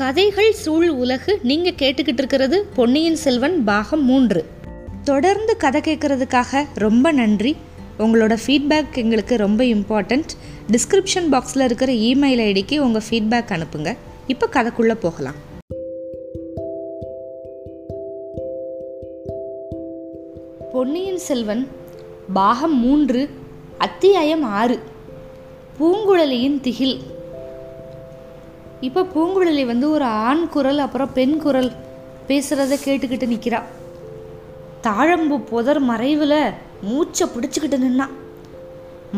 கதைகள் சூழ் உலகு நீங்கள் கேட்டுக்கிட்டு இருக்கிறது பொன்னியின் செல்வன் பாகம் மூன்று. தொடர்ந்து கதை கேட்குறதுக்காக ரொம்ப நன்றி. உங்களோட ஃபீட்பேக் எங்களுக்கு ரொம்ப இம்பார்ட்டண்ட் டிஸ்கிரிப்ஷன் பாக்ஸில் இருக்கிற இமெயில் ஐடிக்கு உங்கள் ஃபீட்பேக் அனுப்புங்க. இப்போ கதைக்குள்ளே போகலாம். பொன்னியின் செல்வன் பாகம் மூன்று அத்தியாயம் ஆறு. பூங்குழலியின் திகில். இப்போ பூங்குழலி வந்து ஒரு ஆண் குரல் அப்புறம் பெண் குரல் பேசுகிறத கேட்டுக்கிட்டு நிற்கிறா தாழம்பு புதர் மறைவில் மூச்சை பிடிச்சிக்கிட்டு நின்னா.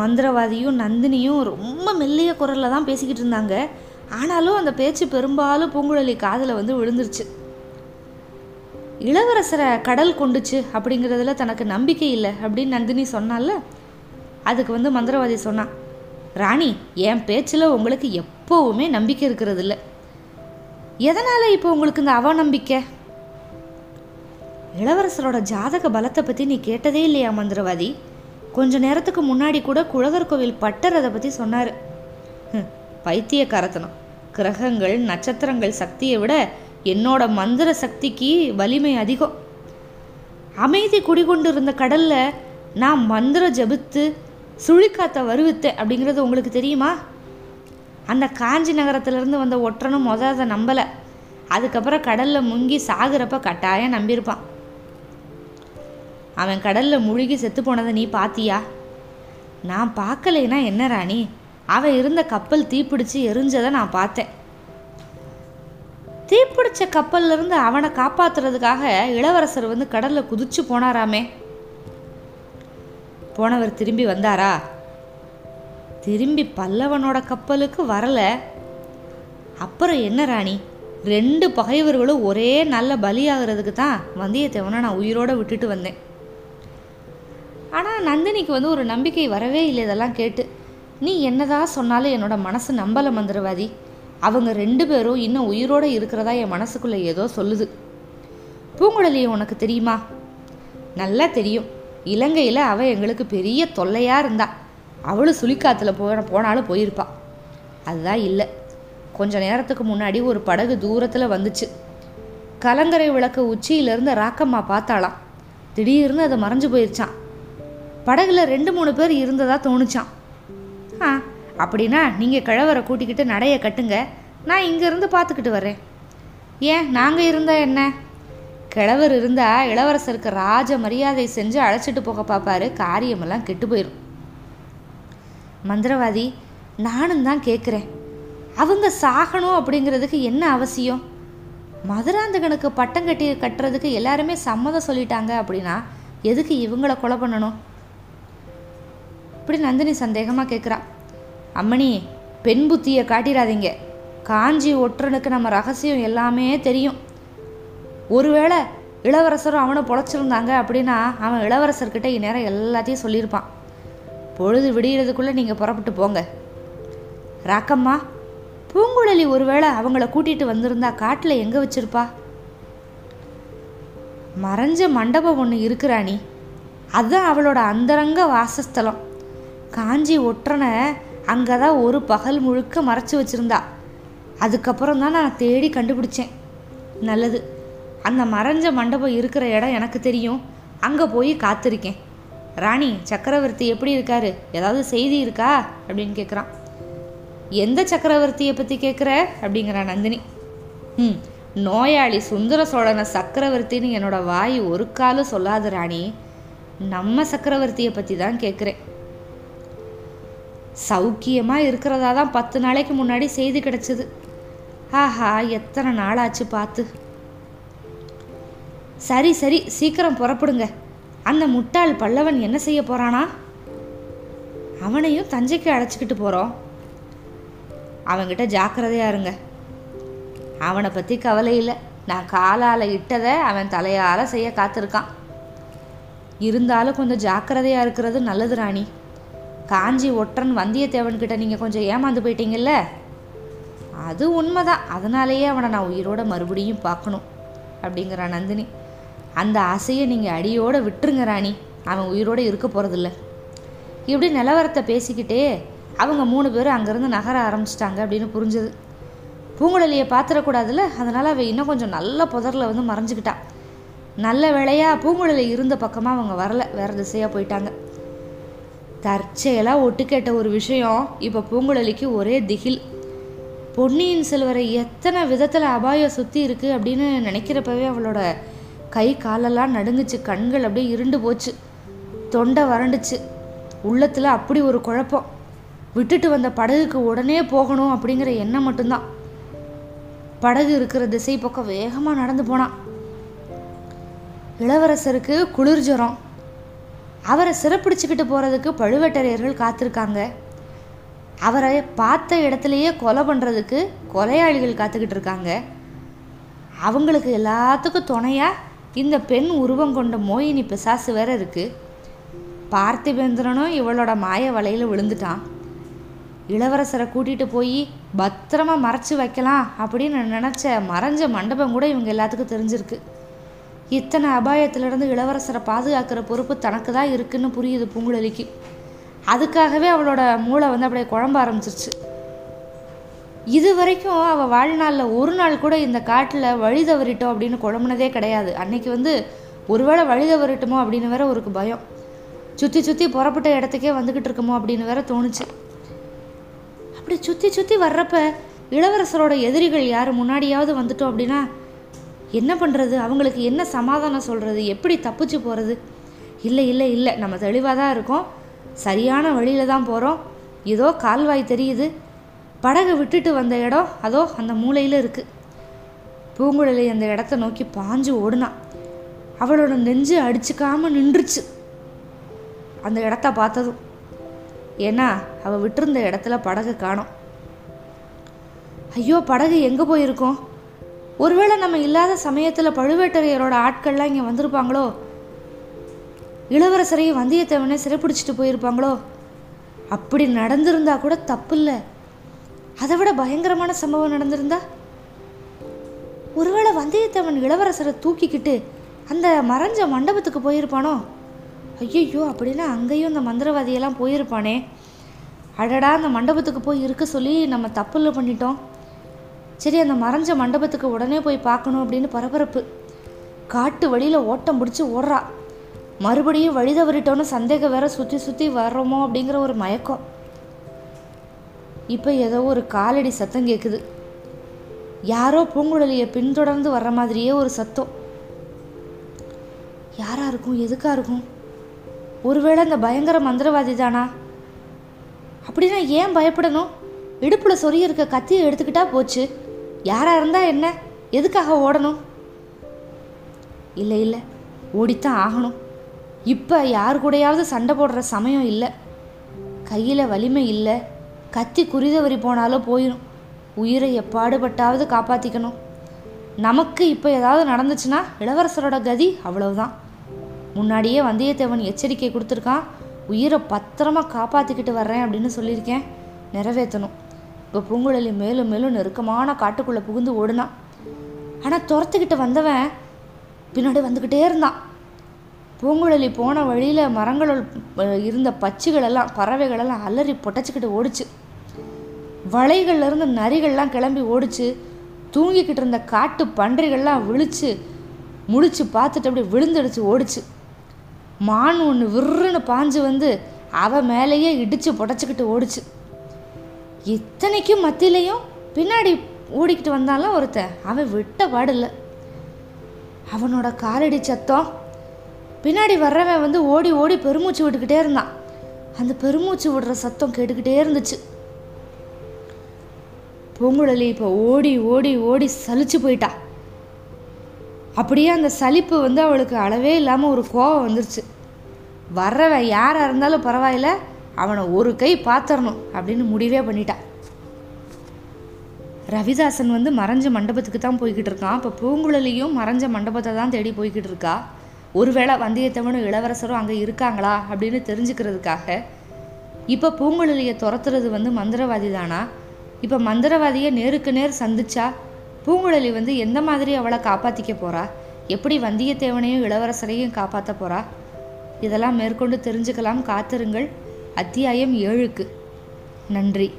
மந்திரவாதியும் நந்தினியும் ரொம்ப மெல்லிய குரலில் தான் பேசிக்கிட்டு இருந்தாங்க. ஆனாலும் அந்த பேச்சு பெரும்பாலும் பூங்குழலி காதில் வந்து விழுந்துருச்சு. இளவரசரை கடல் கொண்டுச்சு அப்படிங்கிறதுல தனக்கு நம்பிக்கை இல்லை அப்படின்னு நந்தினி சொன்னால அதுக்கு வந்து மந்திரவாதி சொன்னான் ராணி என் பேச்சில் உங்களுக்கு எப்போவுமே நம்பிக்கை இருக்கிறது இல்லை எதனால் இப்போ உங்களுக்கு இந்த அவநம்பிக்கை? இளவரசரோட ஜாதக பலத்தை பற்றி நீ கேட்டதே இல்லையா மந்திரவாதி? கொஞ்ச நேரத்துக்கு முன்னாடி கூட குழகர் கோவில் பட்டர் அதை பற்றி சொன்னார் பைத்தியக்காரத்தனம். கிரகங்கள் நட்சத்திரங்கள் சக்தியை விட என்னோட மந்திர சக்திக்கு வலிமை அதிகம். அமைதி குடிகொண்டு இருந்த கடல்ல நான் மந்திர ஜபித்து சுழிக்காத்த வருவித்தேன் அப்படிங்கிறது உங்களுக்கு தெரியுமா? அந்த காஞ்சி நகரத்திலேருந்து வந்த ஒற்றனும் முத அதை நம்பலை. அதுக்கப்புறம் கடலில் முங்கி சாகுறப்ப கட்டாயம் நம்பியிருப்பான். அவன் கடலில் முழுகி செத்து போனதை நீ பாத்தியா? நான் பார்க்கலைன்னா என்ன ராணி? அவன் இருந்த கப்பல் தீப்பிடிச்சு எரிஞ்சதை நான் பார்த்தேன். தீப்பிடிச்ச கப்பல்லேருந்து அவனை காப்பாத்துறதுக்காக இளவரசர் வந்து கடலில் குதிச்சு போனாராமே. போனவர் திரும்பி வந்தாரா? திரும்பி பல்லவனோட கப்பலுக்கு வரல. அப்புறம் என்ன ராணி? ரெண்டு பகைவர்களும் ஒரே நல்ல பலியாகிறதுக்கு தான் வந்தியத்தேவனை நான் உயிரோடு விட்டுட்டு வந்தேன். ஆனால் நந்தினிக்கு வந்து ஒரு நம்பிக்கை வரவே இல்லை இதெல்லாம் கேட்டு. நீ என்னதான் சொன்னாலும் என்னோட மனசு நம்பலை மந்திரவாதி. அவங்க ரெண்டு பேரும் இன்னும் உயிரோடு இருக்கிறதா என் மனசுக்குள்ளே ஏதோ சொல்லுது. பூங்குழலியை உனக்கு தெரியுமா? நல்லா தெரியும். இலங்கையில் அவள் எங்களுக்கு பெரிய தொல்லையாக இருந்தாள் அவளும் சுழிக்காத்தில் போன போனாலும் போயிருப்பாள் அதுதான் இல்லை. கொஞ்ச நேரத்துக்கு முன்னாடி ஒரு படகு தூரத்தில் வந்துச்சு. கலங்கரை விளக்கு உச்சியிலேருந்து ராக்கம்மா பார்த்தாளாம். திடீர்னு அதை மறைஞ்சு போயிருச்சான் படகுல ரெண்டு மூணு பேர் இருந்ததா தோணுச்சான் ஆ அப்படின்னா நீங்கள் கிழவரை கூட்டிக்கிட்டு நடைய கட்டுங்க. நான் இங்கேருந்து பார்த்துக்கிட்டு வரேன் ஏன் நாங்கள் இருந்தால் என்ன? கிழவர் இருந்தால் இளவரசருக்கு ராஜ மரியாதை செஞ்சு அழைச்சிட்டு போக பார்ப்பாரு காரியமெல்லாம் கெட்டு போயிடும் மந்திரவாதி நானும் தான் கேட்குறேன். அவங்க சாகணும் அப்படிங்கிறதுக்கு என்ன அவசியம்? மதுராந்தகனுக்கு பட்டம் கட்டி கட்டுறதுக்கு எல்லாருமே சம்மதம் சொல்லிட்டாங்க அப்படின்னா எதுக்கு இவங்கள கொலை பண்ணணும்? இப்படி நந்தினி சந்தேகமாக கேட்குறா. அம்மணி பெண் புத்தியை காட்டிடாதீங்க காஞ்சி ஒற்றனுக்கு நம்ம ரகசியம் எல்லாமே தெரியும். ஒருவேளை இளவரசரும் அவனை பொழைச்சிருந்தாங்க அப்படின்னா அவன் இளவரசர்கிட்ட இந்நேரம் எல்லாத்தையும் சொல்லியிருப்பான். பொழுது விடியறதுக்குள்ளே நீங்கள் புறப்பட்டு போங்க. ராக்கம்மா பூங்குழலி ஒருவேளை அவங்கள கூட்டிகிட்டு வந்திருந்தா காட்டில் எங்கே வச்சிருப்பா? மறைஞ்ச மண்டபம் ஒன்று இருக்கிறாணி அதுதான் அவளோட அந்தரங்க வாசஸ்தலம். காஞ்சி ஒற்றனை அங்கே தான் ஒரு பகல் முழுக்க மறைச்சி வச்சுருந்தா. அதுக்கப்புறம் தான் நான் தேடி கண்டுபிடிச்சேன். நல்லது. அந்த மறைஞ்ச மண்டபம் இருக்கிற இடம் எனக்கு தெரியும். அங்கே போய் காத்திருக்கேன். ராணி சக்கரவர்த்தி எப்படி இருக்காரு? ஏதாவது செய்தி இருக்கா? அப்படின்னு கேட்குறான் எந்த சக்கரவர்த்தியை பற்றி கேட்குற அப்படிங்கிற நந்தினி. ம் நோயாளி சுந்தர சோழனை சக்கரவர்த்தின்னு என்னோட வாய் ஒரு காலம் சொல்லாது ராணி நம்ம சக்கரவர்த்தியை பற்றி தான் கேட்குறேன் சௌக்கியமாக இருக்கிறதா தான் பத்து நாளைக்கு முன்னாடி செய்தி கிடச்சிது. ஆஹா எத்தனை நாளாச்சு பார்த்து. சரி சரி சீக்கிரம் புறப்படுங்க. அந்த முட்டாள் பல்லவன் என்ன செய்ய போறானா? அவனையும் தஞ்சைக்கு அழைச்சிக்கிட்டு போகிறோம் அவன்கிட்ட ஜாக்கிரதையா இருங்க. அவனை பற்றி கவலை இல்லை. நான் காலால் இட்டதை அவன் தலையால் செய்ய காத்திருக்கான். இருந்தாலும் கொஞ்சம் ஜாக்கிரதையாக இருக்கிறது நல்லது ராணி. காஞ்சி ஒற்றன் வந்தியத்தேவன்கிட்ட நீங்கள் கொஞ்சம் ஏமாந்து போயிட்டீங்கல்ல? அது உண்மைதான். அதனாலேயே அவனை நான் உயிரோட மறுபடியும் பார்க்கணும். அப்படிங்கிற நந்தினி. அந்த ஆசையை நீங்கள் அடியோடு விட்டுருங்க ராணி. அவன் உயிரோடு இருக்க போகிறதில்ல இப்படி நிலவரத்தை பேசிக்கிட்டே அவங்க மூணு பேரும் அங்கேருந்து நகர ஆரம்பிச்சிட்டாங்க அப்படின்னு புரிஞ்சது. பூங்குழலியை பார்த்துடக்கூடாதுல்ல அதனால் அவள் இன்னும் கொஞ்சம் நல்ல புதரில் வந்து மறைஞ்சிக்கிட்டான் நல்ல வேலையாக பூங்குழலி இருந்த பக்கமாக அவங்க வரல. வேறு திசையாக போயிட்டாங்க. தற்செயலாக ஒட்டு கேட்ட ஒரு விஷயம் இப்போ பூங்குழலிக்கு ஒரே திகில். பொன்னியின் செல்வரை எத்தனை விதத்தில் அபாயம் சுற்றி இருக்குது அப்படின்னு நினைக்கிறப்பவே அவளோட கை காலெல்லாம் நடுங்குச்சு கண்கள் அப்படியே இருண்டு போச்சு. தொண்டை வறண்டுச்சு. உள்ளத்தில் அப்படி ஒரு குழப்பம். விட்டுட்டு வந்த படகுக்கு உடனே போகணும் அப்படிங்கிற எண்ணம் மட்டும்தான். படகு இருக்கிற திசை பக்கம் வேகமாக நடந்து போனான் இளவரசருக்கு குளிர் ஜுரம். அவரை சிறப்பிடிச்சுக்கிட்டு போகிறதுக்கு பழுவேட்டரையர்கள் காத்திருக்காங்க. அவரை பார்த்த இடத்துலையே கொலை பண்ணுறதுக்கு கொலையாளிகள் காத்துக்கிட்டு இருக்காங்க. அவங்களுக்கு எல்லாத்துக்கும் துணையாக இந்த பெண் உருவம் கொண்ட மோயினி பிசாசு வேற இருக்குது பார்த்திபேந்திரனும் இவளோட மாய வலையில் விழுந்துட்டான். இளவரசரை கூட்டிகிட்டு போய் பத்திரமா மறைச்சி வைக்கலாம் அப்படின்னு நினச்ச மறைஞ்ச மண்டபம் கூட இவங்க எல்லாத்துக்கும் தெரிஞ்சிருக்கு. இத்தனை அபாயத்திலிருந்து இளவரசரை பாதுகாக்கிற பொறுப்பு தனக்கு தான் இருக்குன்னு புரியுது பூங்குழலிக்கு. அதுக்காகவே அவளோட மூளை வந்து அப்படியே குழம்ப ஆரம்பிச்சிருச்சு. இது வரைக்கும் அவள் வாழ்நாளில் ஒரு நாள் கூட இந்த காட்டில் வழி தவறிட்டோம் அப்படின்னு குழம்புனதே கிடையாது. அன்னைக்கு வந்து ஒருவேளை வழி தவறிட்டோமோ அப்படின்னு வேற ஒரு பயம். சுற்றி சுற்றி புறப்பட்ட இடத்துக்கே வந்துக்கிட்டு இருக்கோமோ அப்படின்னு வேற தோணுச்சு. அப்படி சுற்றி சுற்றி வர்றப்ப இளவரசரோட எதிரிகள் யார் முன்னாடியாவது வந்துட்டோம் அப்படின்னா என்ன பண்ணுறது அவங்களுக்கு என்ன சமாதானம் சொல்கிறது எப்படி தப்பிச்சு போகிறது இல்லை இல்லை இல்லை. நம்ம தெளிவாக தான் இருக்கோம். சரியான வழியில் தான் போகிறோம் ஏதோ கால்வாய் தெரியுது. படகை விட்டுட்டு வந்த இடம் அதோ அந்த மூலையில் இருக்குது பூங்குழலி அந்த இடத்த நோக்கி பாஞ்சு ஓடுனான் அவளோட நெஞ்சு அடிச்சுக்காம நின்றுச்சு. அந்த இடத்த பார்த்ததும் ஏன்னா அவள் விட்டிருந்த இடத்துல படகு காணோம். ஐயோ படகு எங்கே போயிருக்கோம்? ஒருவேளை நம்ம இல்லாத சமயத்தில் பழுவேட்டரையரோட ஆட்கள்லாம் இங்கே வந்திருப்பாங்களோ? இளவரசரையும் வந்தியத்தேவனே சிறைப்பிடிச்சிட்டு போயிருப்பாங்களோ? அப்படி நடந்திருந்தா கூட தப்பு இல்லை அதை விட பயங்கரமான சம்பவம் நடந்திருந்தா? ஒருவேளை வந்தியத்தேவன் இளவரசரை தூக்கிக்கிட்டு அந்த மறைஞ்ச மண்டபத்துக்கு போயிருப்பானோ? ஐயோ அப்படின்னா அங்கேயும் அந்த மந்திரவாதியெல்லாம் போயிருப்பானே. அடடா அந்த மண்டபத்துக்கு போய் இருக்க சொல்லி நம்ம தப்புல பண்ணிட்டோம். சரி அந்த மறைஞ்ச மண்டபத்துக்கு உடனே போய் பார்க்கணும் அப்படின்னு பரபரப்பு. காட்டு வழியில் ஓட்டம் பிடிச்சி ஓடுறா. மறுபடியும் வழி தவறிட்டோன்னு சந்தேகம் வேற சுற்றி சுற்றி வர்றோமோ அப்படிங்கிற ஒரு மயக்கம். இப்போ ஏதோ ஒரு காலடி சத்தம் கேட்குது யாரோ பூங்குழலியை பின்தொடர்ந்து வர்ற மாதிரியே ஒரு சத்தம். யாரா இருக்கும்? எதுக்காக இருக்கும்? ஒருவேளை இந்த பயங்கர மந்திரவாதி தானா? அப்படின்னா ஏன் பயப்படணும்? இடுப்பில் சொறி இருக்க கத்தியை எடுத்துக்கிட்டா போச்சு. யாராக இருந்தால் என்ன? எதுக்காக ஓடணும்? இல்லை இல்லை. ஓடித்தான் ஆகணும். இப்போ யார் கூடயாவது சண்டை போடுற சமயம் இல்லை. கையில் வலிமை இல்லை. கத்தி குறிதவரி போனாலும் போயிடும் உயிரை எப்பாடுபட்டாவது காப்பாற்றிக்கணும் நமக்கு இப்போ ஏதாவது நடந்துச்சுன்னா இளவரசரோட கதி அவ்வளவுதான். முன்னாடியே வந்தியத்தேவன் எச்சரிக்கை கொடுத்துருக்கான். உயிரை பத்திரமா காப்பாற்றிக்கிட்டு வர்றேன் அப்படின்னு சொல்லியிருக்கேன். நிறைவேற்றணும். இப்போ பூங்குழலி மேலும் மேலும் நெருக்கமான காட்டுக்குள்ளே புகுந்து ஓடுனான் ஆனால் துரத்துக்கிட்டு வந்தவன் பின்னாடி வந்துக்கிட்டே இருந்தான். பூங்குழலி போன வழியில் மரங்களுள் இருந்த பச்சுகளெல்லாம் பறவைகளெல்லாம் அலறி பொட்டச்சிக்கிட்டு ஓடிச்சு. வலைகள்லேருந்து நரிகள்லாம் கிளம்பி ஓடிச்சு தூங்கிக்கிட்டு இருந்த காட்டு பன்றிகள்லாம் விழிச்சு முழிச்சு பார்த்துட்டு அப்படியே விழுந்தடிச்சு ஓடிச்சு. மான் ஒன்று விர்றுன்னு பாஞ்சு வந்து அவன் மேலேயே இடித்து புடச்சிக்கிட்டு ஓடிச்சு. இத்தனைக்கும் மத்தியிலையும் பின்னாடி ஓடிக்கிட்டு வந்தாலும் ஒருத்தன். அவன் விட்ட பாடில்லை. அவனோட காலடி சத்தம். பின்னாடி வர்றவன் வந்து ஓடி ஓடி பெருமூச்சு விட்டுக்கிட்டே இருந்தான். அந்த பெருமூச்சு விடுற சத்தம் கேட்டுக்கிட்டே இருந்துச்சு. பூங்குழலி இப்போ ஓடி ஓடி ஓடி சலிச்சு போயிட்டா. அப்படியே அந்த சலிப்பு வந்து அவளுக்கு அளவே இல்லாமல் ஒரு கோவம் வந்துருச்சு. வர்றவன் யாராக இருந்தாலும் பரவாயில்ல அவனை ஒரு கை பாத்திரணும் அப்படின்னு முடிவே பண்ணிட்டா. ரவிதாசன் வந்து மறைஞ்ச மண்டபத்துக்கு தான் போய்கிட்டு இருக்கான். இப்போ பூங்குழலியும் மறைஞ்ச மண்டபத்தை தான் தேடி போய்கிட்டு இருக்கா. ஒருவேளை வந்தியத்தேவனும் இளவரசரும் அங்கே இருக்காங்களா அப்படின்னு தெரிஞ்சுக்கிறதுக்காக இப்போ பூங்குழலியை துரத்துறது வந்து மந்திரவாதி தானா இப்போ மந்திரவாதியை நேருக்கு நேர் சந்திச்சா பூங்குழலி வந்து எந்த மாதிரி அவளை காப்பாற்றிக்க போறா? எப்படி வந்தியத்தேவனையும் இளவரசரையும் காப்பாற்ற போறா? இதெல்லாம் மேற்கொண்டு தெரிஞ்சுக்கலாம். காத்திருங்கள். அத்தியாயம் ஏழுக்கு. நன்றி.